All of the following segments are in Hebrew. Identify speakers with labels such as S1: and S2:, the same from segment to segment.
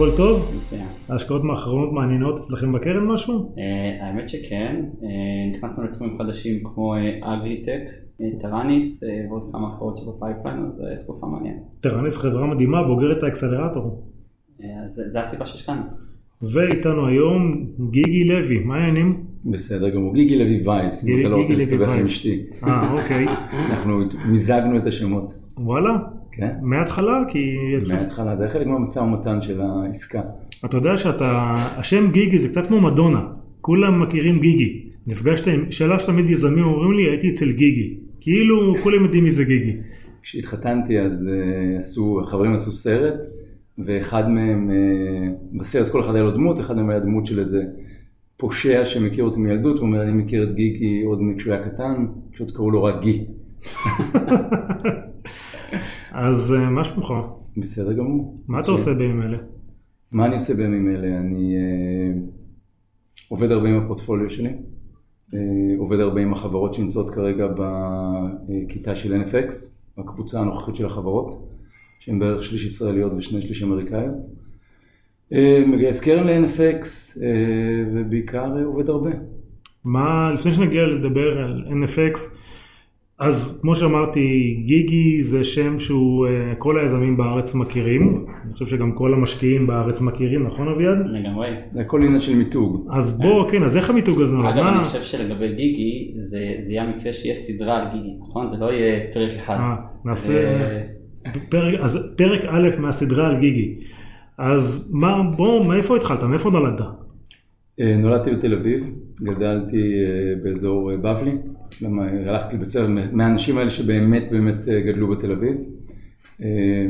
S1: הכל טוב?
S2: מצוין.
S1: ההשקעות האחרונות מעניינות אצלכם בקרן משהו?
S2: אה, האמת שכן, אה, נכנסנו לתחומים חדשים כמו אה, אגריטק, טראניס ועוד כמה אחרות שב-pipeline, אז זו תקופה מעניינת.
S1: טראניס חברה מדהימה, בוגרת האקסלרטור.
S2: אז זה הסיבה שהשקענו.
S1: ואיתנו היום גיגי לוי, מה העניינים?
S3: בסדר גמור, גיגי לוי וייס, אם
S1: גיגי-
S3: אתה לא רוצה להסתבך עם. אשתי.
S1: אה, אוקיי.
S3: אנחנו מיזגנו את השמות,
S1: וואלה?
S3: כן?
S1: מההתחלה? כי...
S3: מההתחלה, זה חלק מהמשא ומתן של העסקה.
S1: אתה יודע שאתה... השם גיגי זה קצת כמו מדונה. כולם מכירים גיגי. נפגשת עם... שאלה שתמיד יזמים אומרים לי, הייתי אצל גיגי. כאילו כולם יודעים מי זה גיגי.
S3: כשהתחתנתי אז אה, עשו, החברים עשו סרט, ואחד מהם, אה, בסרט כל אחד היה לו דמות, אחד מהם היה דמות של איזה פושע שמכיר אותי מילדות, הוא אומר, אני מכיר את גיגי עוד כשהוא היה קטן, פשוט קראו לו רק גי.
S1: אז אה, מה שלומך?
S3: בסדר גמור.
S1: מה אתה עושה בימים אלה?
S3: מה אני עושה בימים אלה? אני אה, עובד הרבה עם הפורטפוליו שלי, אה, עובד הרבה עם החברות שנמצאות כרגע בכיתה של NFX, הקבוצה הנוכחית של החברות, שהן בערך שליש ישראליות ושני שליש אמריקאיות. מגייס קרן ל-NFX ובעיקר עובד הרבה.
S1: מה, לפני שנגיע לדבר על NFX, אז כמו שאמרתי, גיגי זה שם שהוא, אה, כל היזמים בארץ מכירים. אני חושב שגם כל המשקיעים בארץ מכירים, נכון אביעד?
S2: לגמרי.
S3: זה הכל עניין של מיתוג.
S1: אז בוא, כן, אז איך המיתוג הזה נולד?
S2: אגב, אני חושב שלגבי גיגי, זה זה יהיה המקרה שיהיה סדרה על גיגי, נכון? זה לא יהיה פרק אחד.
S1: אה, נעשה פרק, אז פרק א' מהסדרה על גיגי. אז מה, בוא, מאיפה התחלת? מאיפה נולדת?
S3: אה, נולדתי בתל אביב, גדלתי אה, באזור אה, בבלי, למה הלכתי לבית ספר מהאנשים האלה שבאמת באמת אה, גדלו בתל אביב. אה,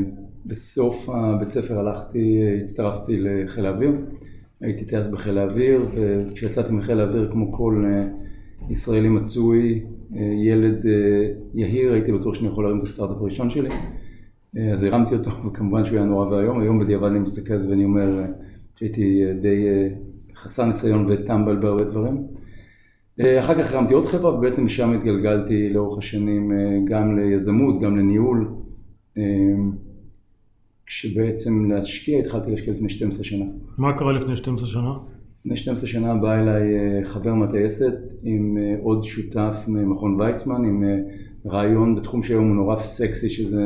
S3: בסוף הבית ספר הלכתי, הצטרפתי לחיל האוויר, הייתי טייס בחיל האוויר, וכשיצאתי מחיל האוויר כמו כל אה, ישראלי מצוי, ילד יהיר, הייתי בטוח שאני יכול להרים את הסטארט-אפ הראשון שלי. אז הרמתי אותו, וכמובן שהוא היה נורא ואיום. היום בדיעבד אני מסתכל ואני אומר שהייתי די חסר ניסיון וטמבל בהרבה דברים. אה, אחר כך הרמתי עוד חברה, ובעצם משם התגלגלתי לאורך השנים אה, גם ליזמות, גם לניהול. אה, כשבעצם להשקיע, התחלתי להשקיע לפני 12 שנה.
S1: מה קרה לפני 12 שנה?
S3: לפני 12 שנה בא אליי חבר מהטייסת עם עוד שותף ממכון ויצמן, עם רעיון בתחום שהיום הוא נורא סקסי, שזה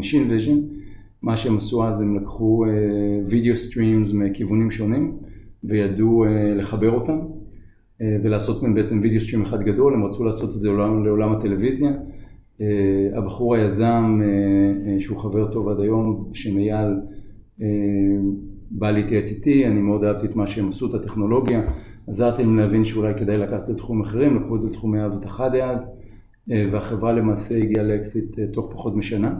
S3: Machine Vision. מה שהם עשו אז, הם לקחו video streams מכיוונים שונים וידעו לחבר אותם ולעשות מהם בעצם video stream אחד גדול, הם רצו לעשות את זה לעולם, לעולם הטלוויזיה. אה, הבחור היזם, אה, אה, שהוא חבר טוב עד היום, בשם אייל, אה, בא להתייעץ איתי, אני מאוד אהבתי את מה שהם עשו, את הטכנולוגיה, עזרתי להם להבין שאולי כדאי לקחת לתחומים אחרים, לקחו את זה לתחומי האבטחה דאז, אה, והחברה למעשה הגיעה לאקזיט אה, תוך פחות משנה.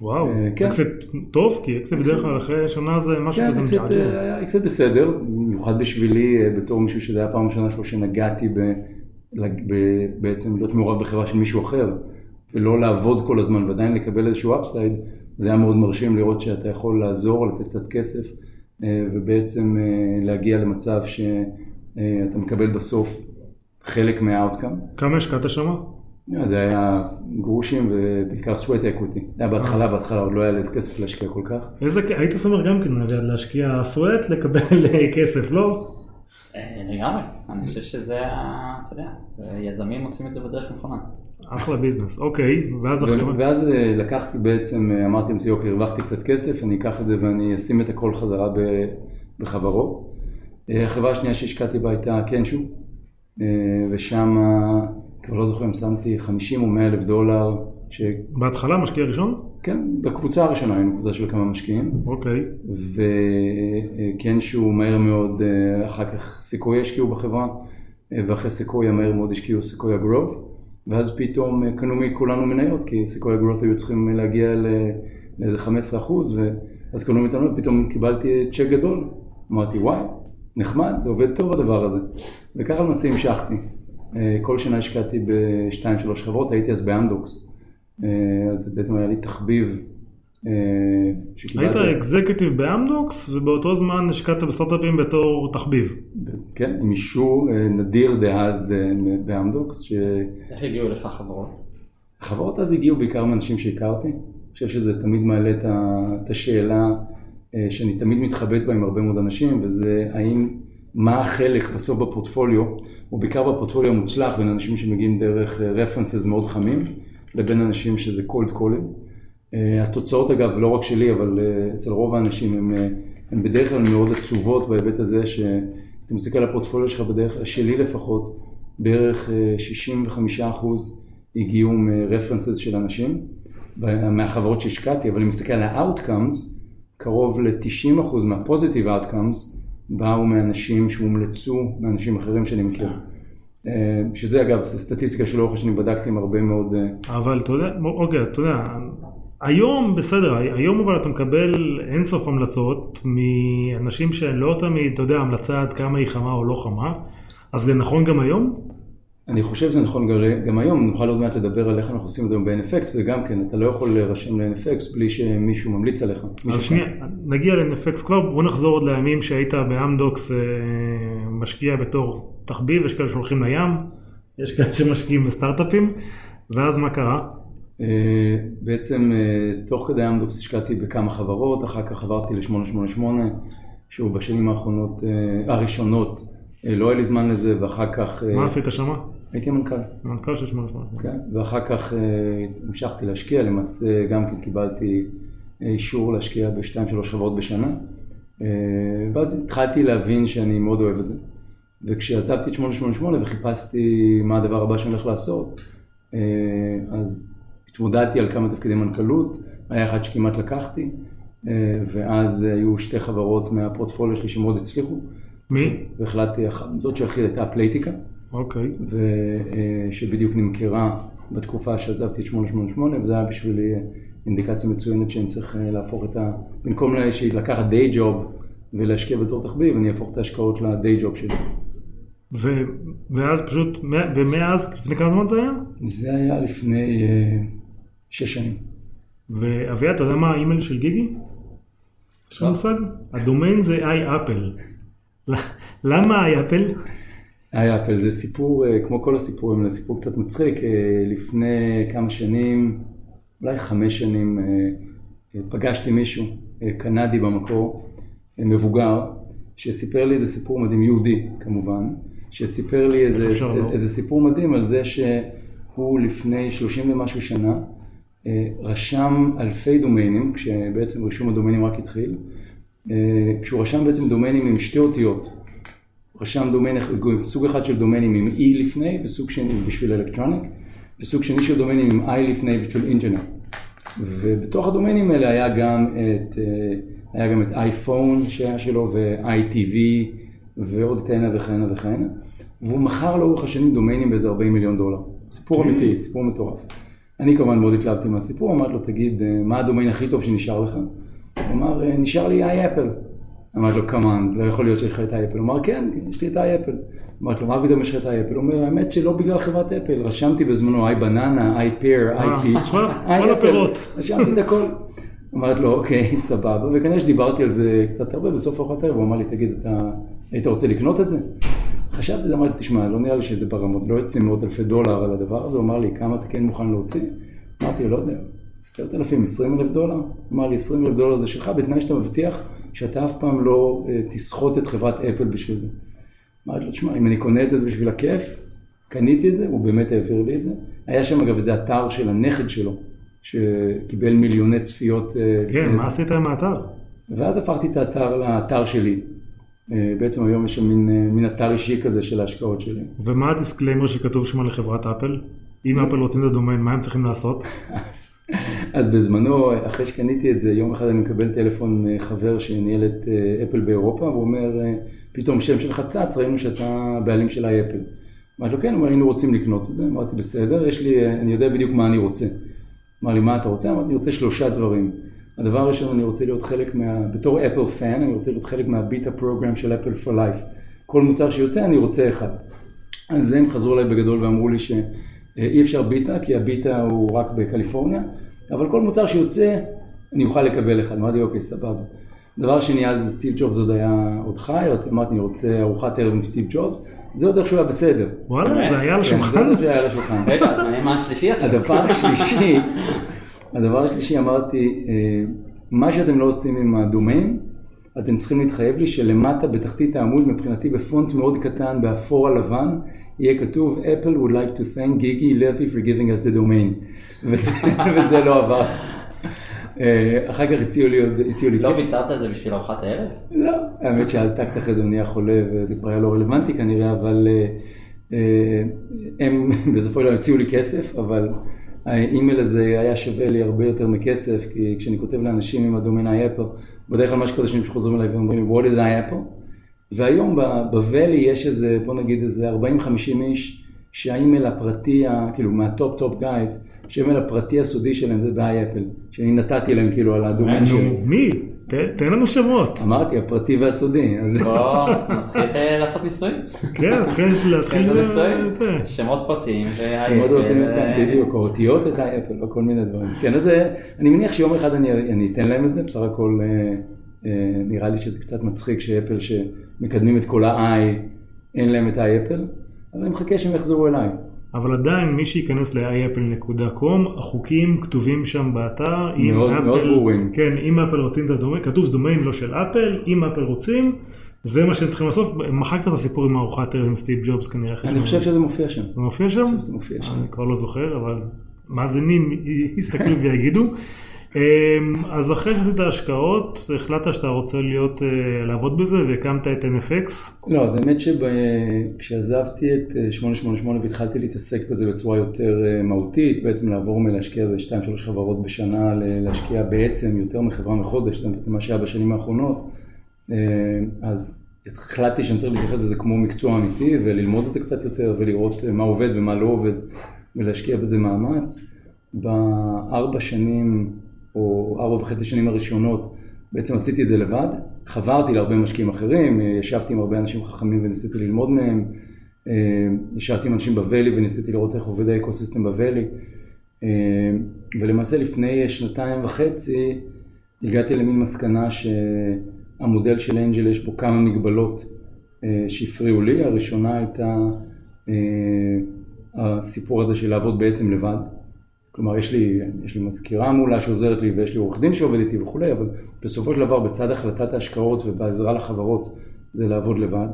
S1: וואו,
S3: אה, כן.
S1: אקזיט טוב, כי אקזיט בדרך כלל אחרי שנה זה משהו
S3: כן,
S1: כזה מתעג'ל.
S3: אה, היה אקזיט בסדר, במיוחד בשבילי, אה, בתור מישהו שזה היה הפעם הראשונה שלו שנגעתי ב, ב, בעצם להיות מעורב בחברה של מישהו אחר, ולא לעבוד כל הזמן ועדיין לקבל איזשהו upside, זה היה מאוד מרשים לראות שאתה יכול לעזור, לתת קצת כסף, אה, ובעצם אה, להגיע למצב שאתה מקבל בסוף חלק מה-outcome.
S1: כמה השקעת שם?
S3: זה היה גרושים ובעיקר sweat equity. זה היה בהתחלה, בהתחלה עוד לא היה לי איזה כסף להשקיע כל כך.
S1: איזה, היית שמח גם כן להשקיע sweat, לקבל כסף, לא?
S2: אה, לגמרי. אני חושב שזה, אתה יודע, יזמים עושים את זה בדרך נכונה.
S1: אחלה business, אוקיי, ואז אחרי...
S3: ואז אה, לקחתי בעצם, אה, אמרתי לעצמי, אוקיי, הרווחתי קצת כסף, אני אקח את זה ואני אשים את הכל חזרה בחברות. אה, החברה השנייה שהשקעתי בה הייתה קנשו, אה, ושם, כבר לא זוכר אם שמתי 50 או 100 אלף דולר, שכן,
S1: בהתחלה משקיע ראשון?
S3: בקבוצה הראשונה היינו קבוצה של כמה משקיעים,
S1: אוקיי.
S3: וקנשו מהר מאוד, אה, אחר כך סיקויה השקיעו בחברה, אה, ואחרי סיקויה מהר מאוד השקיעו סיקויה גרוב, ואז פתאום אה, קנו מכולנו מניות, כי סיקויה גרוב היו צריכים להגיע לאיזה 15 אחוז, ואז קנו מאיתנו, פתאום קיבלתי צ'ק גדול, אמרתי וואי, נחמד, זה עובד טוב הדבר הזה, וככה למעשה המשכתי. אה, כל שנה השקעתי בשתיים שלוש חברות, הייתי אז באמדוקס, אה, אז בעצם היה לי תחביב. אה,
S1: היית אקזקטיב באמדוקס, ובאותו זמן השקעת בסטארט-אפים בתור תחביב.
S3: כן, עם אישור נדיר דאז באמדוקס. ש...
S2: איך הגיעו לך חברות?
S3: החברות אז הגיעו בעיקר מאנשים שהכרתי. אני חושב שזה תמיד מעלה את השאלה שאני תמיד מתחבט בה עם הרבה מאוד אנשים, וזה האם, מה החלק בסוף בפורטפוליו, או בעיקר בפורטפוליו המוצלח בין אנשים שמגיעים דרך רפרנסס מאוד חמים, לבין אנשים שזה cold calling. התוצאות אגב, לא רק שלי, אבל אצל רוב האנשים הם הן בדרך כלל מאוד עצובות בהיבט הזה שאתה מסתכל על הפורטפוליו שלך בדרך שלי לפחות, בערך 65% אה, הגיעו מרפרנסס של אנשים, מהחברות שהשקעתי, אבל אם מסתכל על ה-outcomes, קרוב ל-90% מה-positive outcomes באו מאנשים שהומלצו מאנשים אחרים שאני מכיר. אה, שזה אגב, זו סטטיסטיקה שלאורך השנים בדקתי עם הרבה מאוד...
S1: אה, אבל אתה יודע, אוקיי, אתה יודע, היום בסדר, היום אבל אתה מקבל אינסוף המלצות מאנשים שלא תמיד, אתה יודע, המלצה עד כמה היא חמה או לא חמה, אז זה נכון גם היום?
S3: אני חושב שזה נכון גם היום, נוכל עוד מעט לדבר על איך אנחנו עושים את זה ב-NFX, וגם כן, אתה לא יכול להירשם ל-NFX בלי שמישהו ממליץ עליך.
S1: אז שנייה, נגיע ל-NFX כבר, בוא נחזור עוד לימים שהיית באמדוקס אה, משקיע בתור תחביב, יש כאלה שהולכים לים, יש כאלה שמשקיעים בסטארט-אפים, ואז מה קרה?
S3: אה, בעצם אה, תוך כדי אמדוקס השקעתי בכמה חברות, אחר כך עברתי ל-888, שהוא בשנים האחרונות, הראשונות, לא היה לי זמן לזה, ואחר כך...
S1: מה עשית שמה?
S3: הייתי המנכ"ל.
S1: מנכ"ל של 888.
S3: כן, ואחר כך המשכתי להשקיע, למעשה גם כן קיבלתי אישור להשקיע בשתיים שלוש חברות בשנה, ואז התחלתי להבין שאני מאוד אוהב את זה. וכשעזבתי את 888 וחיפשתי מה הדבר הבא שאני הולך לעשות, אז התמודדתי על כמה תפקידי מנכ"לות, היה אחד שכמעט לקחתי, אה, ואז היו שתי חברות מהפורטפוליו שלי שמאוד הצליחו.
S1: מי?
S3: והחלטתי, זאת שהכי הייתה פלייטיקה.
S1: אוקיי.
S3: ושבדיוק נמכרה בתקופה שעזבתי את 888, וזה היה בשבילי אינדיקציה מצוינת שאני צריך אה, להפוך את ה... במקום לקחת דיי ג'וב ולהשקיע בתור תחביב, אני אהפוך את ההשקעות לדיי ג'וב שלי.
S1: ו... ואז פשוט, ומאז, לפני כמה זמן זה היה?
S3: זה היה לפני... Uh... שש שנים.
S1: ואביה, אתה יודע מה האימייל של גיגי? יש לך מושג? הדומיין זה איי אפל. למה איי
S3: איי אפל זה סיפור, אה, כמו כל הסיפורים, זה סיפור קצת מצחיק. אה, לפני כמה שנים, אולי חמש שנים, אה, פגשתי מישהו, קנדי במקור, מבוגר, שסיפר לי איזה סיפור מדהים, יהודי כמובן, שסיפר לי איזה, איזה, לא? איזה סיפור מדהים על זה שהוא לפני שלושים ומשהו שנה, רשם אלפי דומיינים, כשבעצם רישום הדומיינים רק התחיל, כשהוא רשם בעצם דומיינים עם שתי אותיות. רשם דומיין, סוג אחד של דומיינים עם E לפני וסוג שני בשביל אלקטרוניק, וסוג שני של דומיינים עם I לפני בשביל אינטרנט. ובתוך הדומיינים האלה היה גם את, אה, היה גם את אייפון שהיה שלו ו-ITV ועוד כהנה וכהנה וכהנה, והוא מכר לאורך השנים דומיינים באיזה 40 מיליון דולר. סיפור כן. אמיתי, סיפור מטורף. אני כמובן מאוד התלהבתי מהסיפור, אמרתי לו, תגיד, אה, מה הדומיין הכי טוב שנשאר לך? הוא אמר, אה, נשאר לי איי אפל. אמרתי לו, כמובן, לא יכול להיות שיש לך את איי אפל. הוא אמר, כן, יש לי את איי אפל. אמרתי לו, מה פתאום יש לך את איי אפל? הוא אומר, האמת שלא בגלל חברת אפל, רשמתי בזמנו איי בננה, איי פיר, איי פיץ',
S1: איי אפל,
S3: רשמתי את הכל. אמרתי לו, אוקיי, סבבה, וכנראה שדיברתי על זה קצת הרבה, בסוף ארוחת ערב הוא אמר לי, תגיד, אתה היית רוצה לקנות את זה? חשבתי, אמרתי, תשמע, לא נראה לי שזה ברמות, לא יוצאים מאות אלפי דולר על הדבר הזה, הוא אמר לי, כמה אתה כן מוכן להוציא? אמרתי לא יודע, עשרת אלפים, עשרים אלף דולר? לי, עשרים אלף דולר זה שלך, בתנאי שאתה מבטיח שאתה אף פעם לא uh, תסחוט את חברת אפל בשביל זה. אמרתי לו, תשמע, אם אני קונה את זה בשביל הכיף, קניתי את זה, הוא באמת העביר לי את זה. היה שם אגב איזה אתר של הנכד שלו, שקיבל מיליוני צפיות.
S1: אה, כן, מה עשית עם האתר?
S3: ואז הפכתי את האתר לאתר שלי. אה, בעצם היום יש שם מין, מין אתר אישי כזה של ההשקעות שלי.
S1: ומה ה-disclaimer שכתוב שם לחברת אפל? אם אפל רוצים את הדומיין, מה הם צריכים לעשות?
S3: אז בזמנו, אחרי שקניתי את זה, יום אחד אני מקבל טלפון מחבר שניהל את אה, אפל באירופה, והוא אומר, אה, פתאום שם שלך צץ, ראינו שאתה בעלים של ה-iApple. אמרתי לו, כן, אבל היינו רוצים לקנות את זה. אמרתי, בסדר, יש לי, אני יודע בדיוק מה אני רוצה. אמר לי, מה אתה רוצה? אמרתי, אני רוצה שלושה דברים. הדבר הראשון, אני רוצה להיות חלק מה... בתור אפל fan, אני רוצה להיות חלק מה-beta program של אפל for life. כל מוצר שיוצא, אני רוצה אחד. על זה הם חזרו אליי בגדול ואמרו לי ש... אי אפשר ביטה, כי ה-beta הוא רק בקליפורניה, אבל כל מוצר שיוצא, אני אוכל לקבל אחד. אמרתי, אוקיי, סבבה. דבר שני, אז סטיב ג'ובס עוד היה עוד חי, אמרתי, אני רוצה ארוחת ערב עם סטיב ג'ובס, זה עוד איכשהו היה בסדר.
S1: וואלה, זה היה על
S3: כן, זה
S1: השולחן?
S3: עוד היה על השולחן.
S2: רגע, אז מה השלישי עכשיו.
S3: הדבר השלישי, הדבר השלישי אמרתי, אה, מה שאתם לא עושים עם הדומיין, אתם צריכים להתחייב לי שלמטה בתחתית העמוד מבחינתי בפונט מאוד קטן באפור הלבן יהיה כתוב Apple would like to thank גיגי לוי for giving us the domain וזה, וזה לא עבר. אה, אחר כך הציעו לי עוד, הציעו לי,
S2: לא ויתרת על זה בשביל ארוחת הערב?
S3: לא, האמת שעל טקט אחרי זה הוא נהיה חולה וזה כבר היה לא רלוונטי כנראה, אבל אה, אה, הם בסופו של דבר הציעו לי כסף, אבל האימייל הזה היה שווה לי הרבה יותר מכסף, כי כשאני כותב לאנשים עם הדומיין iApple, בדרך כלל מה שקורה זה שהם חוזרים אליי ואומרים לי, what is iApple? והיום בוואלי יש איזה, בוא נגיד איזה 40-50 איש, שהאימייל הפרטי, כאילו מה-top top guys, שהאימייל הפרטי הסודי שלהם זה ב-iApple, שאני נתתי להם כאילו על הדומיין שלי.
S1: נו, מי? ת- תן לנו שמות.
S3: אמרתי, הפרטי והסודי, אז
S2: בוא נתחיל אה, לעשות ניסויים.
S1: כן, להתחיל ב-
S2: ניסויים? שמות פרטיים
S3: שמות אותם,
S2: והאייפל.
S3: בדיוק, או אותיות את האפל וכל מיני דברים. כן, אז אה, אני מניח שיום אחד אני, אני אתן להם את זה, בסך הכל אה, אה, נראה לי שזה קצת מצחיק שאפל שמקדמים את כל ה-i, אין להם את האפל, אבל אני מחכה שהם יחזרו אליי.
S1: אבל עדיין מי שייכנס ל-iapple.com, החוקים כתובים שם באתר. אם
S3: מאוד- מאוד
S1: אפל-
S3: ברורים.
S1: כן, אם אפל רוצים את הדומיין, כתוב דומיין לא של אפל, אם אפל רוצים, זה מה שהם צריכים לעשות. מחקת את הסיפור עם ארוחת ערב עם סטיב ג'ובס כנראה.
S3: אני חושב שזה מופיע שם.
S1: זה מופיע שם?
S3: חושב שזה מופיע שם.
S1: אני כבר לא זוכר, אבל מאזינים יסתכלו ויגידו. אמ, אז אחרי שעשית השקעות, החלטת שאתה רוצה להיות, אה, לעבוד בזה והקמת את NFX.
S3: לא, אז האמת שכשעזבתי את אה, 888 והתחלתי להתעסק בזה בצורה יותר אה, מהותית, בעצם לעבור מלהשקיע ב-2-3 חברות בשנה להשקיע בעצם יותר מחברה מחודש, זה בעצם מה שהיה בשנים האחרונות, אה, אז החלטתי שאני צריך להתייחס לזה כמו מקצוע אמיתי וללמוד את זה קצת יותר ולראות אה, מה עובד ומה לא עובד ולהשקיע בזה מאמץ. בארבע שנים או ארבע וחצי שנים הראשונות בעצם עשיתי את זה לבד, חברתי להרבה משקיעים אחרים, אה, ישבתי עם הרבה אנשים חכמים וניסיתי ללמוד מהם, אה, ישבתי עם אנשים בוואלי וניסיתי לראות איך עובד האקוסיסטם בוואלי, אה, ולמעשה לפני שנתיים וחצי הגעתי למין מסקנה שהמודל של אנג'ל יש בו כמה מגבלות שהפריעו לי, הראשונה הייתה הסיפור הזה של לעבוד בעצם לבד. כלומר, יש לי, יש לי מזכירה מעולה שעוזרת לי ויש לי עורך דין שעובד איתי וכולי, אבל בסופו של דבר בצד החלטת ההשקעות ובעזרה לחברות זה לעבוד לבד.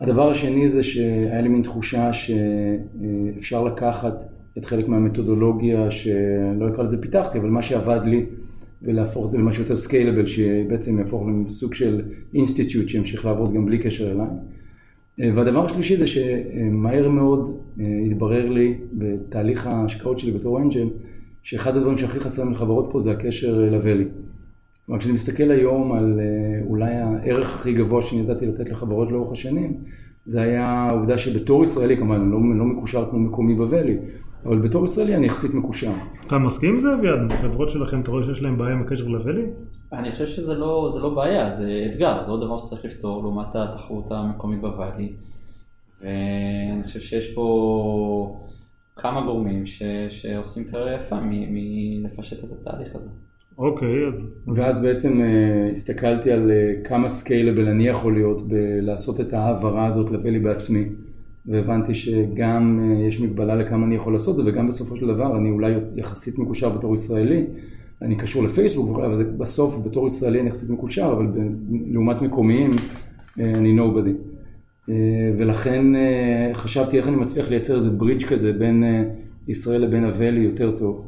S3: הדבר השני זה שהיה לי מין תחושה שאפשר לקחת את חלק מהמתודולוגיה, שלא אקרא לזה פיתחתי, אבל מה שעבד לי, ולהפוך את זה למשהו יותר סקיילבל, שבעצם יהפוך לסוג של אינסטיטוט שימשיך לעבוד גם בלי קשר אליי. והדבר השלישי זה שמהר מאוד אה, התברר לי בתהליך ההשקעות שלי בתור אנג'ל, שאחד הדברים שהכי חסרים לחברות פה זה הקשר אה, לוואלי. כלומר, כשאני מסתכל היום על אה, אולי הערך הכי גבוה שאני ידעתי לתת לחברות לאורך השנים, זה היה העובדה שבתור ישראלי, כמובן, אני לא, לא מקושר כמו מקומי בוואלי, אבל בתור ישראלי אני יחסית מקושר.
S1: אתה מסכים עם זה אביעד? חברות שלכם, אתה רואה שיש להם בעיה עם הקשר לוואלי?
S2: אני חושב שזה לא, זה לא בעיה, זה אתגר, זה עוד דבר שצריך לפתור לעומת התחרות המקומית בוואלי. ואני חושב שיש פה כמה גורמים ש, שעושים קריירה יפה מ- מלפשט את התהליך הזה.
S1: אוקיי, אז... אז-
S3: ואז בעצם אה, הסתכלתי על אה, כמה סקיילבל אני יכול להיות בלעשות את ההעברה הזאת לוואלי בעצמי. והבנתי שגם אה, יש מגבלה לכמה אני יכול לעשות את זה, וגם בסופו של דבר אני אולי יחסית מקושר בתור ישראלי. אני קשור לפייסבוק, אבל זה- בסוף בתור ישראלי אני יחסית מקושר, אבל ב- לעומת מקומיים אה, אני nobody. אה, ולכן חשבתי איך אני מצליח לייצר איזה ברידג' כזה בין ישראל לבין הוואלי יותר טוב.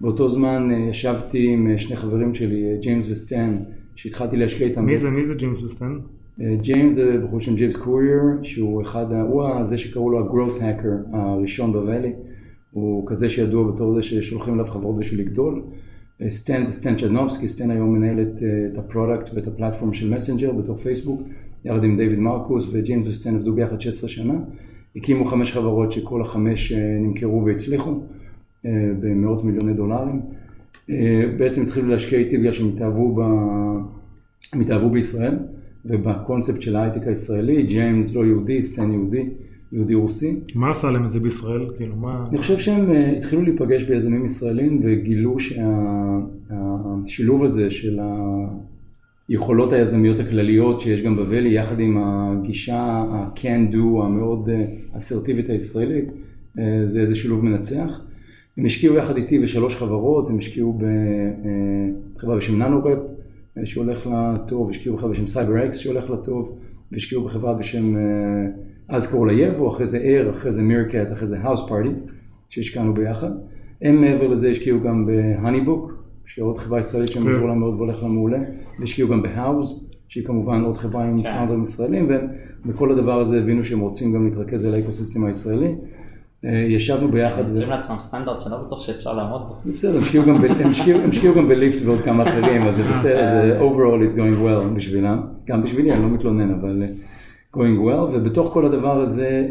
S3: באותו זמן ישבתי עם שני חברים שלי, ג'יימס וסטן, שהתחלתי להשקיע איתם.
S1: מי זה, מי זה ג'יימס וסטן?
S3: אה, ג'יימס זה בחור בשם ג'יימס קורייר, שהוא אחד, הוא זה שקראו לו ה-growth hacker הראשון בוואלי. הוא כזה שידוע בתור זה ששולחים אליו חברות בשביל לגדול. אה, סטן זה סטן צ'udנובסקי, סטן היום מנהל את, אה, את ה-product ואת ה-platform של מסנג'ר בתור פייסבוק, יחד עם דיוויד מרקוס וג'יימס וסטן עבדו ביחד 16 שנה. הקימו חמש חברות שכל החמש נמכרו והצליחו במאות מיליוני דולרים. בעצם התחילו להשקיע איתי בגלל שהם התאהבו, ב... בישראל ובקונספט של ההייטק הישראלי, ג'יימס לא יהודי, סטן יהודי, יהודי רוסי.
S1: מה עשה להם את זה בישראל? כאילו, מה...
S3: אני חושב שהם אה, התחילו להיפגש ביזמים ישראלים וגילו שהשילוב הזה של היכולות היזמיות הכלליות שיש גם בוואלי, יחד עם הגישה ה-can do המאוד אסרטיבית הישראלית, זה איזה שילוב מנצח. הם השקיעו יחד איתי בשלוש חברות, הם השקיעו בחברה בשם ננו-רפ, שהולך לטוב, השקיעו בחברה בשם סייבר אקס שהולך לטוב, והשקיעו בחברה בשם, אז קראו לה יבו, אחרי זה Air, אחרי זה Meerkat, אחרי זה Houseparty, שהשקענו ביחד. הם מעבר לזה השקיעו גם ב-HoneyBook, שהיא עוד חברה ישראלית שהם עזרו לה מאוד והולך לה מעולה, והשקיעו גם ב-Houzz, שהיא כמובן עוד חברה עם founderים ישראלים, ובכל הדבר הזה הבינו שהם רוצים גם להתרכז על ה-ecosystem הישראלי. ישבנו ביחד.
S2: הם יוצאים לעצמם סטנדרט שלא בטוח שאפשר לעמוד בו.
S3: בסדר, הם השקיעו גם בליפט ועוד כמה אחרים, אז זה בסדר, זה overall it's going well בשבילם, גם בשבילי, אני לא מתלונן, אבל going well, ובתוך כל הדבר הזה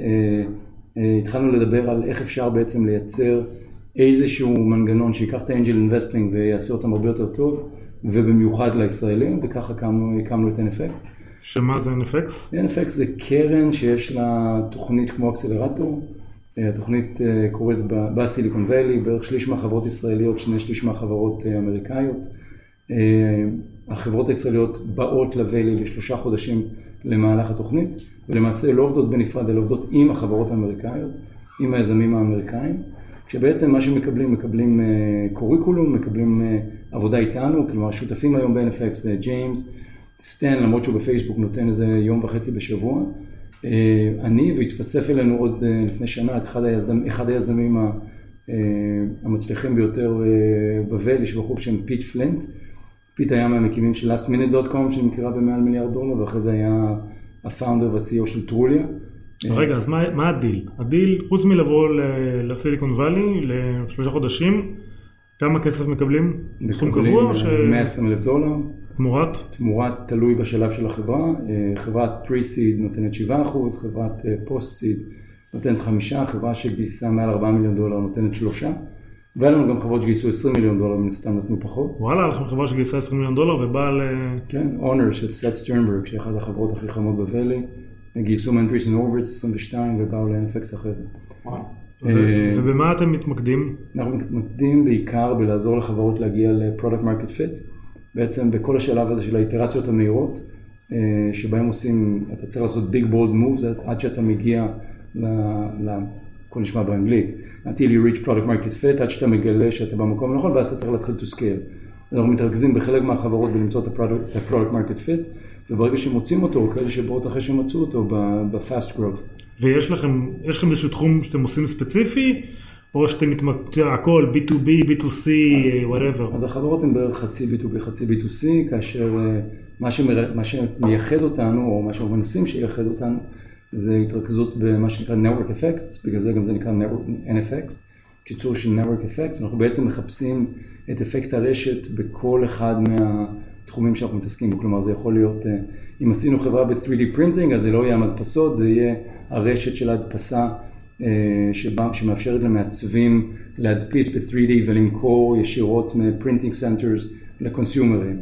S3: התחלנו לדבר על איך אפשר בעצם לייצר איזשהו מנגנון שיקח את ה-angel investing ויעשה אותם הרבה יותר טוב, ובמיוחד לישראלים, וככה הקמנו את NFX.
S1: שמה זה NFX?
S3: NFX זה קרן שיש לה תוכנית כמו אקסלרטור. התוכנית קורית בסיליקון ואלי, בערך שליש מהחברות ישראליות, שני שליש מהחברות אמריקאיות. החברות הישראליות באות לוואלי לשלושה חודשים למהלך התוכנית, ולמעשה לא עובדות בנפרד, אלא עובדות עם החברות האמריקאיות, עם היזמים האמריקאים. כשבעצם מה שמקבלים, מקבלים קוריקולום, מקבלים עבודה איתנו, כלומר שותפים היום ב-NFX ג'יימס, סטן, למרות שהוא בפייסבוק נותן איזה יום וחצי בשבוע. אני, והתווסף אלינו עוד לפני שנה, את אחד, היזמ, אחד היזמים המצליחים ביותר בוואלי, שבחור בשם פיט פלנט. פיט היה מהמקימים של lastminute.com שנמכרה במעל מיליארד דולר, ואחרי זה היה ה-founder וה-CEO של Trulia.
S1: רגע, אז מה, מה הדיל? הדיל, חוץ מלבוא לסיליקון וואלי לשלושה חודשים, כמה כסף מקבלים? סכום קבוע?
S3: מקבלים 120 אלף דולר.
S1: תמורת?
S3: תמורת תלוי בשלב של החברה. חברת pre-seed נותנת 7 אחוז, חברת post-seed נותנת 5, חברה שגייסה מעל 4 מיליון דולר נותנת 3. והיה לנו גם חברות שגייסו 20 מיליון דולר, מן הסתם נתנו פחות.
S1: וואלה, לכם חברה שגייסה 20 מיליון דולר ובאה ל...
S3: כן, Honor של סט סטרנברג, שהיא אחת החברות הכי חמות בוואלי. גייסו מ-Andreessen Horowitz 22 ובאו ל-NFX אחרי זה.
S1: ובמה אתם מתמקדים?
S3: אנחנו מתמקדים בעיקר בלעזור לחברות להגיע ל-product market fit. בעצם בכל השלב הזה של האיטרציות המהירות, שבהם עושים, אתה צריך לעשות big bold moves עד שאתה מגיע ל... הכל נשמע באנגלית, until you reach product market fit, עד שאתה מגלה שאתה במקום הנכון, ואז אתה צריך להתחיל to scale. אנחנו מתרכזים בחלק מהחברות בלמצוא את ה-product market fit, וברגע שמוצאים אותו, כאלה שבאות אחרי שמצאו אותו ב-fast growth.
S1: ויש לכם, יש לכם איזשהו תחום שאתם עושים ספציפי, או שאתם מתמקדים, הכל B2B, B2C, whatever.
S3: אז החברות הן בערך חצי B2B, חצי B2C, כאשר מה, שמר, מה שמייחד אותנו, או מה שאנחנו מנסים שייחד אותנו, זה התרכזות במה שנקרא Network Effects, בגלל זה גם זה נקרא NFX, קיצור של Network Effects, אנחנו בעצם מחפשים את אפקט הרשת בכל אחד מהתחומים שאנחנו מתעסקים בו, כלומר זה יכול להיות, אם עשינו חברה ב-3D printing, אז זה לא יהיה המדפסות, זה יהיה הרשת של ההדפסה שבה, שמאפשרת למעצבים להדפיס ב-3D ולמכור ישירות מ-printing centers לקונסיומרים.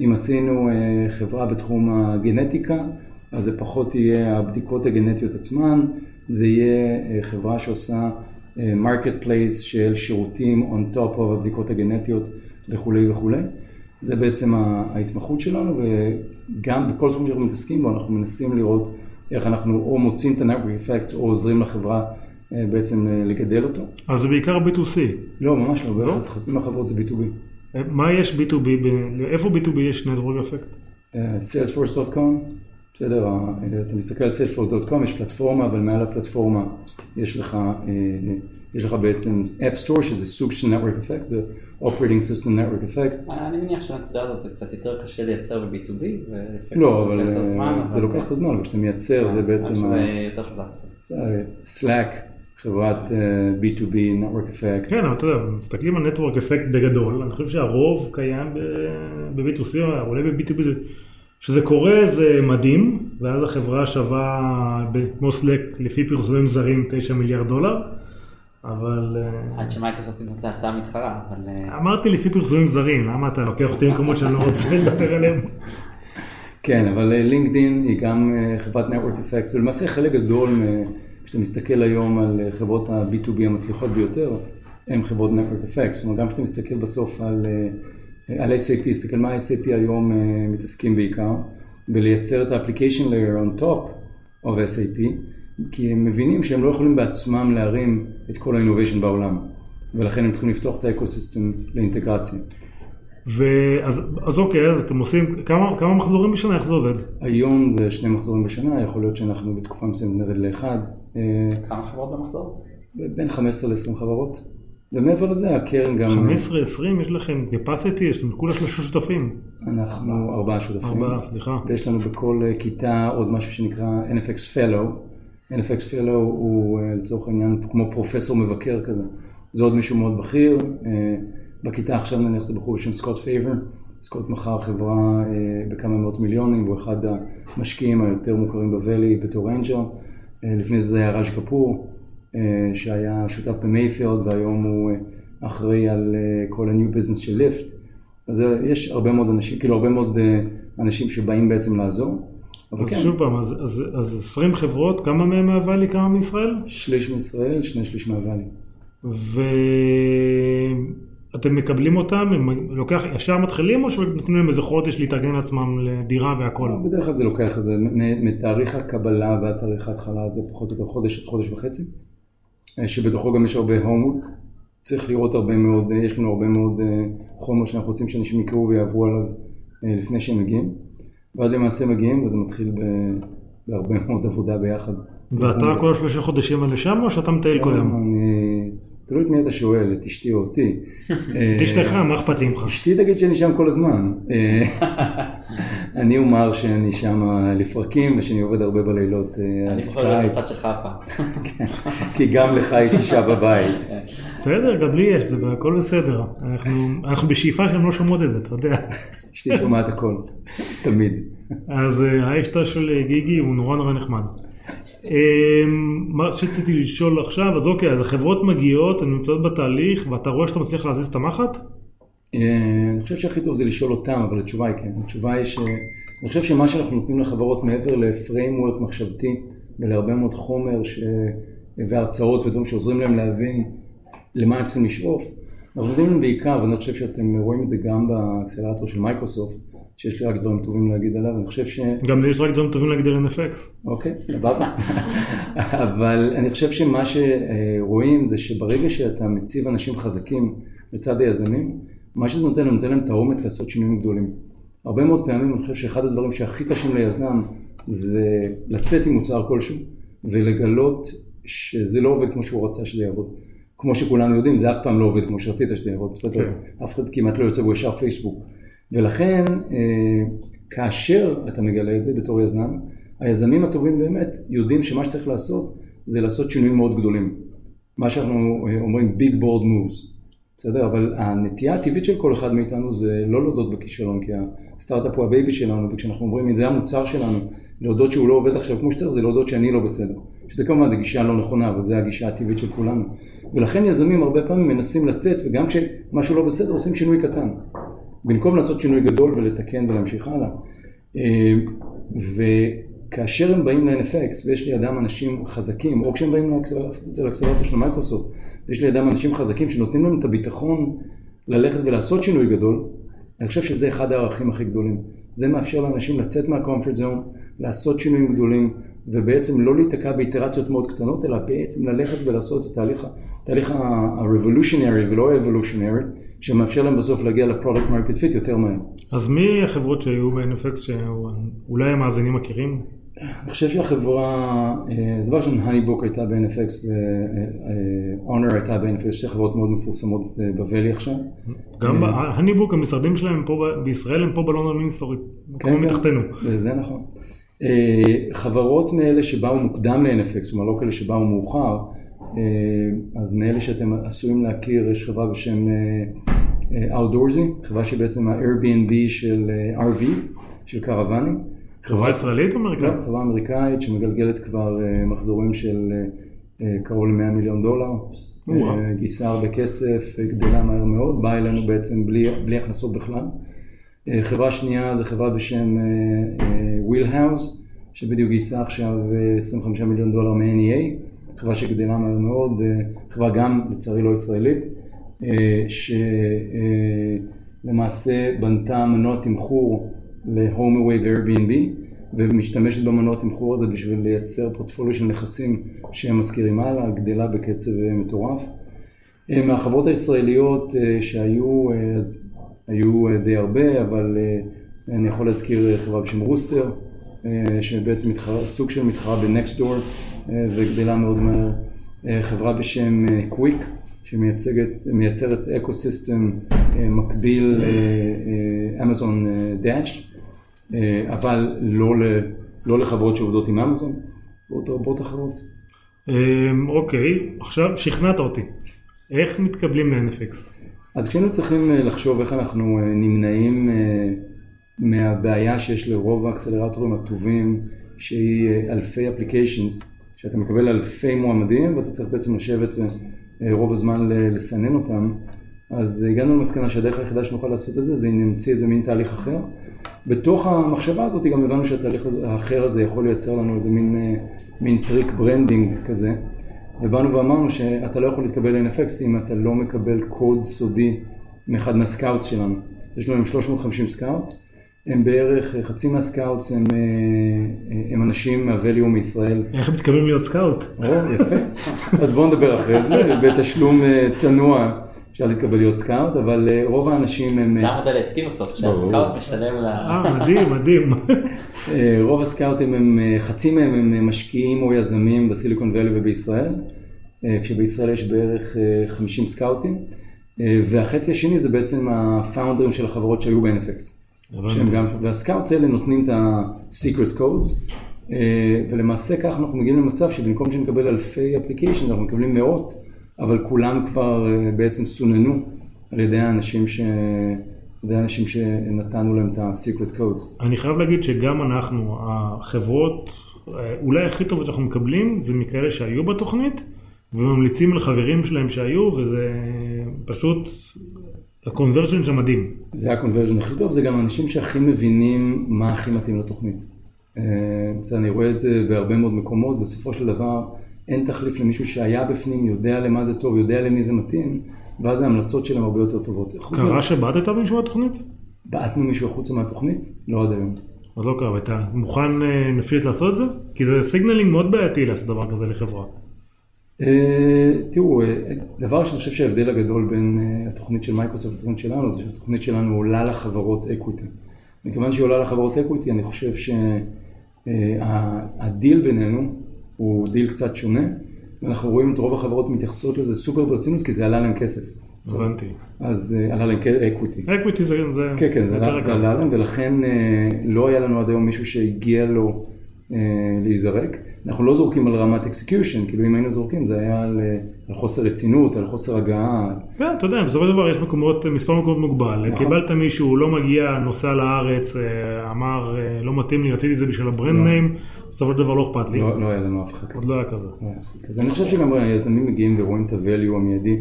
S3: אם עשינו חברה בתחום הגנטיקה, אז זה פחות יהיה הבדיקות הגנטיות עצמן, זה יהיה חברה שעושה marketplace של שירותים on top of הבדיקות הגנטיות וכולי וכולי. זה בעצם ההתמחות שלנו, וגם בכל תחום שאנחנו מתעסקים בו, אנחנו מנסים לראות איך אנחנו או מוצאים את ה-network effect או עוזרים לחברה בעצם לגדל אותו.
S1: אז זה בעיקר B2C.
S3: לא, ממש לא, בערך חצי מהחברות זה B2B.
S1: מה יש B2B, איפה B2B יש network effect?
S3: salesforce.com בסדר, אתה מסתכל על salesforce.com, יש פלטפורמה, אבל מעל הפלטפורמה יש לך, יש לך בעצם App Store, שזה סוג של Network Effect, זה Operating System Network Effect.
S2: אני מניח שהנקודה הזאת זה קצת יותר קשה לייצר ב-B2B,
S3: לא, אבל זה לוקח את הזמן, אבל כשאתה מייצר זה בעצם...
S2: זה יותר חזק.
S3: Slack, חברת B2B, Network Effect.
S1: כן, אבל אתה יודע, מסתכלים על Network Effect בגדול, אני חושב שהרוב קיים ב-B2C, אולי ב-B2B זה... כשזה קורה זה מדהים, ואז החברה שווה כמו סלק לפי פרסומים זרים 9 מיליארד דולר, אבל...
S2: עד שמייקרוסופט נתנה את ההצעה המתחרה, אבל...
S1: אמרתי לפי פרסומים זרים, למה אתה לוקח אותי למקומות שאני לא רוצה לדבר עליהם?
S3: כן, אבל לינקדין היא גם חברת Network Effects, ולמעשה חלק גדול, כשאתה מסתכל היום על חברות ה-B2B המצליחות ביותר, הן חברות Network Effects, זאת אומרת גם כשאתה מסתכל בסוף על... על SAP, תסתכל מה SAP היום מתעסקים בעיקר, ולייצר את ה-application layer on top of SAP, כי הם מבינים שהם לא יכולים בעצמם להרים את כל ה-innovation בעולם, ולכן הם צריכים לפתוח את האקוסיסטם לאינטגרציה.
S1: ואז אז אוקיי, אז אתם עושים, כמה, כמה מחזורים בשנה, איך זה עובד?
S3: היום זה שני מחזורים בשנה, יכול להיות שאנחנו בתקופה מסוימת נרד לאחד. אה,
S2: כמה חברות במחזור?
S3: בין 15 ל-20 חברות. ומעבר לזה, הקרן גם...
S1: 15, 20, יש לכם capacity, יש לנו כולה שלושה שותפים.
S3: אנחנו ארבעה שותפים.
S1: ארבעה, סליחה.
S3: ויש לנו בכל אה, כיתה עוד משהו שנקרא NFX Fellow. NFX Fellow הוא אה, לצורך העניין כמו פרופסור מבקר כזה. זה עוד מישהו מאוד בכיר. בכיתה עכשיו נניח זה בחור בשם סקוט פייבר. סקוט מכר חברה אה, בכמה מאות מיליונים, הוא אחד המשקיעים היותר מוכרים בוואלי בתור אנג'ל. אה, לפני זה היה ראז' קפור, אה, שהיה שותף במייפילד והיום הוא אחראי על כל ה-new business של ליפט. אז יש הרבה מאוד אנשים, כאילו הרבה מאוד אנשים שבאים בעצם לעזור.
S1: אבל אז כן. שוב פעם, אז, אז, אז 20 חברות, כמה מהם מהוואלי, כמה מישראל?
S3: שליש מישראל, שני שליש מהוואלי.
S1: ו... אתם מקבלים אותם, הם לוקח, ישר מתחילים או שנותנים להם איזה חודש להתארגן לעצמם לדירה והכל?
S3: בדרך כלל זה לוקח, זה מתאריך הקבלה ועד תאריך ההתחלה זה פחות או יותר חודש עד חודש וחצי, אה, שבתוכו גם יש הרבה הומוורק, צריך לראות הרבה מאוד, אה, יש לנו הרבה מאוד אה, חומר שאנחנו רוצים שאנשים יקראו ויעברו עליו לפני שהם מגיעים, ואז למעשה מגיעים וזה מתחיל בהרבה מאוד עבודה ביחד.
S1: ואתה כל השלושה חודשים האלה שם או שאתה מטייל כל יום?
S3: אני... תלוי את מי אתה שואל, את אשתי או אותי.
S1: את אשתך, מה אכפת לי ממך?
S3: אשתי תגיד שאני שם כל הזמן. אה, אני אומר שאני שם לפרקים ושאני עובד הרבה בלילות
S2: אה, אני יכול להיות בצד שלך פעם.
S3: כן, כי גם לך יש אישה בבית.
S1: בסדר, גם לי יש, זה הכל בסדר. אנחנו בשאיפה שהן לא שומעות את זה, אתה יודע.
S3: אשתי שומעת הכל, תמיד.
S1: אז אה, האשתה של גיגי הוא נורא נורא נחמד. אמ, מה שרציתי לשאול עכשיו, אז אוקיי, אז החברות מגיעות, הן נמצאות בתהליך, ואתה רואה שאתה מצליח להזיז את המחט?
S3: אה, אני חושב שהכי טוב זה לשאול אותם, אבל התשובה היא כן. התשובה היא ש... אני חושב שמה שאנחנו נותנים לחברות מעבר ל-framework מחשבתי ולהרבה מאוד חומר ש... והרצאות ודברים שעוזרים להם להבין למה הם צריכים לשאוף, אנחנו נותנים להם בעיקר, ואני חושב שאתם רואים את זה גם באקסלרטור של מייקרוסופט, שיש לי רק דברים טובים להגיד עליו, אני חושב ש...
S1: גם לי יש רק דברים טובים להגיד על NFX.
S3: אוקיי, סבבה. אבל אני חושב שמה שרואים זה שברגע שאתה מציב אנשים חזקים לצד היזמים, מה שזה נותן להם, נותן להם את האומץ לעשות שינויים גדולים. הרבה מאוד פעמים אני חושב שאחד הדברים שהכי קשים ליזם זה לצאת עם מוצר כלשהו ולגלות שזה לא עובד כמו שהוא רצה שזה יעבוד. כמו שכולנו יודעים, זה אף פעם לא עובד כמו שרצית שזה יעבוד, בסדר? כן. אף אחד כמעט לא יוצא והוא ישר פייסבוק. ולכן, אה, כאשר אתה מגלה את זה בתור יזם, היזמים הטובים באמת יודעים שמה שצריך לעשות זה לעשות שינויים מאוד גדולים. מה שאנחנו אה, אומרים big bold moves, בסדר? אבל הנטייה הטבעית של כל אחד מאיתנו זה לא להודות בכישלון, כי הסטארט-אפ הוא הבייבי שלנו, וכשאנחנו אומרים אם זה המוצר שלנו, להודות שהוא לא עובד עכשיו כמו שצריך, זה להודות שאני לא בסדר. שזה כמובן, זו גישה לא נכונה, אבל זו הגישה הטבעית של כולנו. ולכן יזמים הרבה פעמים מנסים לצאת, וגם כשמשהו לא בסדר עושים שינוי קטן. במקום לעשות שינוי גדול ולתקן ולהמשיך הלאה. אה, וכאשר הם באים ל-NFX ויש לידם אנשים חזקים, או כשהם באים לאקסלרטור של מייקרוסופט, ויש לידם אנשים חזקים שנותנים להם את הביטחון ללכת ולעשות שינוי גדול, אני חושב שזה אחד הערכים הכי גדולים. זה מאפשר לאנשים לצאת מה-comfort zone, לעשות שינויים גדולים, ובעצם לא להיתקע באיטרציות מאוד קטנות, אלא בעצם ללכת ולעשות את התהליך ה-revolutionary ולא ה-evolutionary, שמאפשר להם בסוף להגיע ל-product market fit יותר מהר.
S1: אז מי החברות שהיו ב-NFX שאולי המאזינים מכירים?
S3: אני חושב שהחברה, אה, דבר ראשון, הניבוק הייתה ב-NFX ו-Honor הייתה ב-NFX, שתי חברות מאוד מפורסמות אה, בוואלי עכשיו.
S1: גם הניבוק, המשרדים שלהם פה בישראל הם פה בלונדון מינסטורי, כן, מתחתנו.
S3: כן, זה נכון. אה, חברות מאלה שבאו מוקדם ל-NFX, אומרת לא כאלה שבאו מאוחר, אז מאלה שאתם עשויים להכיר, יש חברה בשם Outdoorsy, חברה שהיא בעצם ה-Airbnb של RVs, של קרוונים.
S1: חברה ישראלית או אמריקאית?
S3: לא, חברה אמריקאית שמגלגלת כבר מחזורים של קרוב ל-100 מיליון דולר. גייסה הרבה כסף, גדלה מהר מאוד, באה אלינו בעצם בלי, בלי הכנסות בכלל. אה, חברה שנייה זו חברה בשם וויל uh, האוס, uh, שבדיוק גייסה עכשיו אה, 25 מיליון דולר מ-NEA, חברה שגדלה מהר מאוד, חברה גם לצערי לא ישראלית, uh, ש... Uh, למעשה בנתה מנוע תמחור ל-Home Away ו-Airbnb ומשתמשת במנוע תמחור הזה בשביל לייצר פורטפוליו של נכסים שהם מזכירים הלאה, גדלה בקצב מטורף. מהחברות הישראליות שהיו, אז היו די הרבה, אבל אני יכול להזכיר חברה בשם רוסטר, שבעצם מתחרה, סוג של מתחרה ב-Nextdoor וגדלה מאוד מהר. חברה בשם קוויק, שמייצרת אקו סיסטם מקביל אמזון דאש, אבל לא, לא לחברות שעובדות עם אמזון, ועוד רבות אחרות.
S1: אוקיי, עכשיו שכנעת אותי. איך מתקבלים ל-NFX?
S3: אז כשהיינו צריכים לחשוב איך אנחנו נמנעים מהבעיה שיש לרוב האקסלרטורים הטובים, שהיא אלפי applications, שאתה מקבל אלפי מועמדים ואתה צריך בעצם לשבת רוב הזמן לסנן אותם, אז הגענו למסקנה שהדרך היחידה שנוכל לעשות את זה, זה אם נמציא איזה מין תהליך אחר. בתוך המחשבה הזאת גם הבנו שהתהליך האחר הזה יכול לייצר לנו איזה מין, מין טריק branding כזה, ובאנו ואמרנו שאתה לא יכול להתקבל ל-NFX אם אתה לא מקבל קוד סודי מאחד מה-scouts שלנו. יש לנו 350 scouts. הם בערך, חצי מה-scouts הם, הם אנשים מה-Valley ומישראל.
S1: איך הם מתקבלים להיות scout?
S3: או, יפה. אז בואו נדבר אחרי זה, בתשלום צנוע אפשר להתקבל להיות scout, אבל רוב האנשים הם...
S2: זה המודל העסקי בסוף, שה-scout משלם ל...
S1: אה, מדהים, מדהים.
S3: רוב הסקאוטים הם, חצי מהם הם משקיעים או יזמים ב-Silicon Valley ובישראל, כשבישראל יש בערך 50 סקאוטים, והחצי השני זה בעצם הפאונדרים של החברות שהיו ב-NFX. גם, והסקאוטס האלה נותנים את ה-secret codes, ולמעשה כך אנחנו מגיעים למצב שבמקום שנקבל אלפי אפליקיישן, אנחנו מקבלים מאות, אבל כולם כבר בעצם סוננו על ידי האנשים, ש... על ידי האנשים שנתנו להם את ה-secret codes.
S1: אני חייב להגיד שגם אנחנו, החברות, אולי הכי טובות שאנחנו מקבלים, זה מכאלה שהיו בתוכנית, וממליצים לחברים שלהם שהיו, וזה פשוט... הקונברז'ן שם מדהים.
S3: זה הקונברז'ן הכי טוב, זה גם האנשים שהכי מבינים מה הכי מתאים לתוכנית. בסדר, אני רואה את זה בהרבה מאוד מקומות, בסופו של דבר אין תחליף למישהו שהיה בפנים, יודע למה זה טוב, יודע למי זה מתאים, ואז ההמלצות שלהם הרבה יותר טובות.
S1: קרה שבעטת מישהו מהתוכנית?
S3: בעטנו מישהו החוצה מהתוכנית? לא עד היום.
S1: עוד לא קרה, ואתה מוכן נפשית לעשות את זה? כי זה signaling מאוד בעייתי לעשות דבר כזה לחברה.
S3: תראו, דבר שאני חושב שההבדל הגדול בין התוכנית של מייקרוסופט לתוכנית שלנו, זה שהתוכנית שלנו עולה לחברות equity. מכיוון שהיא עולה לחברות equity, אני חושב שהדיל בינינו הוא דיל קצת שונה, ואנחנו רואים את רוב החברות מתייחסות לזה סופר ברצינות, כי זה עלה להם כסף.
S1: הבנתי.
S3: אז עלה להם equity.
S1: equity זה
S3: כן, כן, זה עלה להם, ולכן לא היה לנו עד היום מישהו שהגיע לו להיזרק. אנחנו לא זורקים על רמת execution, כאילו אם היינו זורקים זה היה על, על חוסר רצינות, על חוסר הגעה.
S1: כן, אתה יודע, בסופו של דבר יש מקומות, מספר מקומות מוגבל. נכון. קיבלת מישהו, לא מגיע, נוסע לארץ, אמר, לא מתאים לי, רציתי את זה בשביל ה-brand name, בסופו של דבר לא אכפת לי.
S3: לא, לא היה לנו אף אחד.
S1: עוד לא היה כזה.
S3: אז אני חושב שגם היזמים מגיעים ורואים את ה-value המיידי.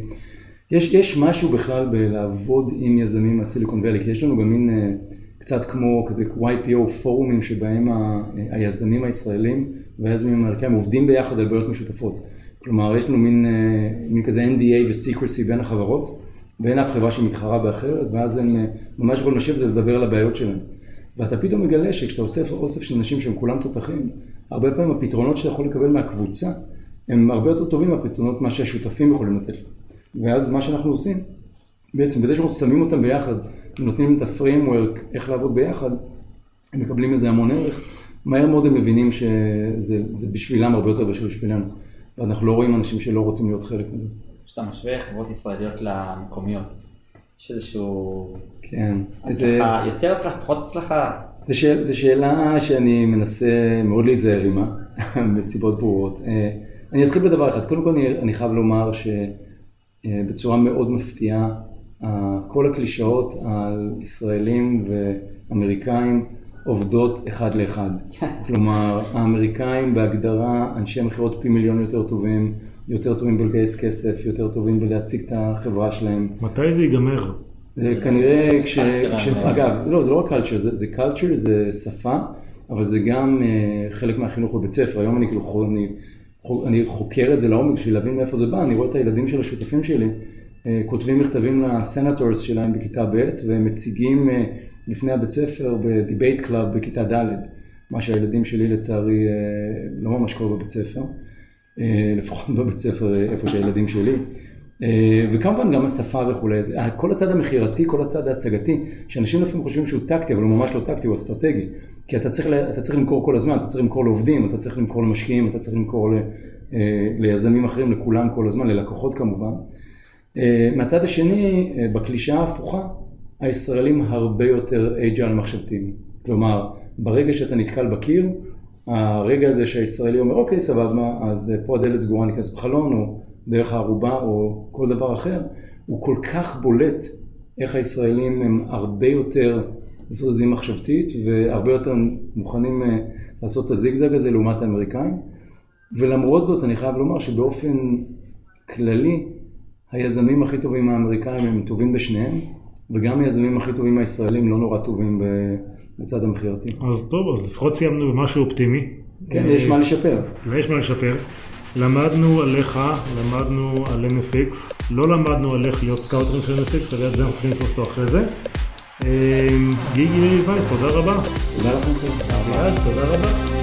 S3: יש, יש משהו בכלל בלעבוד עם יזמים מהסיליקון ואלי, כי יש לנו גם מין... קצת כמו כזה YPO פורומים שבהם ה, היזמים הישראלים והיזמים האמריקאים עובדים ביחד על בעיות משותפות. כלומר, יש לנו מין, מין כזה NDA ו-secrecy בין החברות, ואין אף חברה שמתחרה באחרת, ואז הם ממש יכולים לשבת ולדבר על הבעיות שלהם. ואתה פתאום מגלה שכשאתה אוסף אוסף של אנשים שהם כולם תותחים, הרבה פעמים הפתרונות שאתה יכול לקבל מהקבוצה, הם הרבה יותר טובים מהפתרונות מה שהשותפים יכולים לתת. ואז מה שאנחנו עושים, בעצם בזה שאנחנו שמים אותם ביחד, נותנים את הפריימוורק, איך לעבוד ביחד, הם מקבלים איזה המון ערך, מהר מאוד הם מבינים שזה בשבילם הרבה יותר מאשר בשבילנו. ואנחנו לא רואים אנשים שלא רוצים להיות חלק מזה.
S2: כשאתה משווה חברות ישראליות למקומיות, יש איזשהו...
S3: כן.
S2: הצלחה, זה... יותר הצלחה, פחות הצלחה?
S3: זו שאל, שאלה שאני מנסה מאוד להיזהר עימה, מסיבות ברורות. אני אתחיל בדבר אחד. קודם כל אני, אני חייב לומר שבצורה מאוד מפתיעה, כל הקלישאות על ישראלים ואמריקאים עובדות אחד לאחד. כלומר, האמריקאים בהגדרה אנשי מכירות פי מיליון יותר טובים, יותר טובים בלגייס כסף, יותר טובים בלהציג את החברה שלהם.
S1: מתי זה ייגמר?
S3: כנראה כש... כש... אגב, לא, זה לא רק culture, זה, culture, זה שפה, אבל זה גם אה, חלק מהחינוך בבית ספר. היום אני כאילו, אני, אני חוקר את זה לעומק בשביל להבין מאיפה זה בא, אני רואה את הילדים של השותפים שלי. אה, כותבים מכתבים ל-senators שלהם בכיתה ב' והם מציגים אה, לפני הבית ספר ב-debate club בכיתה ד', מה שהילדים שלי לצערי אה, לא ממש קורה בבית ספר, לפחות בבית ספר איפה שהילדים שלי. וכמובן גם השפה וכולי, כל הצד המכירתי, כל הצד ההצגתי, שאנשים לפעמים חושבים שהוא טקטי, אבל הוא ממש לא טקטי, הוא אסטרטגי. כי אתה צריך, אתה צריך למכור כל הזמן, אתה צריך למכור לעובדים, אתה צריך למכור למשקיעים, אתה צריך למכור ל, ליזמים אחרים, לכולם כל הזמן, ללקוחות כמובן. אה, מהצד השני, אה, בקלישאה ההפוכה, הישראלים הרבה יותר אייג'ל מחשבתיים. כלומר, ברגע שאתה נתקל בקיר, הרגע הזה שהישראלי אומר, אוקיי, סבבה, אז אה, פה הדלת סגורה, ניכנס בחלון, או דרך הערובה, או כל דבר אחר, הוא כל כך בולט איך הישראלים הם הרבה יותר זרזים מחשבתית, והרבה יותר מוכנים לעשות את הזיגזג הזה לעומת האמריקאים. ולמרות זאת, אני חייב לומר שבאופן כללי, היזמים הכי טובים האמריקאים הם טובים בשניהם, וגם היזמים הכי טובים הישראלים לא נורא טובים בצד המכירתי.
S1: אז טוב, אז לפחות סיימנו במשהו אופטימי.
S3: כן, יש מה לשפר.
S1: ויש מה לשפר. למדנו עליך, למדנו על NFX, לא למדנו על איך להיות סקאוטרים של NFX, על זה אנחנו צריכים לתפוס אותו אחרי זה. אמ, גיגי וייס, תודה רבה.
S3: תודה לכם.
S1: תודה רבה.